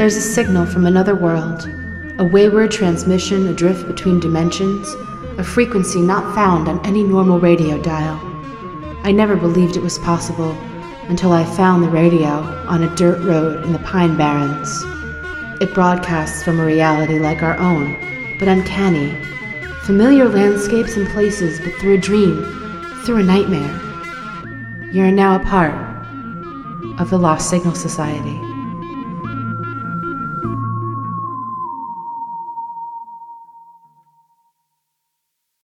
There's a signal from another world, a wayward transmission adrift between dimensions, a frequency not found on any normal radio dial. I never believed it was possible until I found the radio on a dirt road in the Pine Barrens. It broadcasts from a reality like our own, but uncanny. Familiar landscapes and places, but through a dream, through a nightmare. You are now a part of the Lost Signal Society.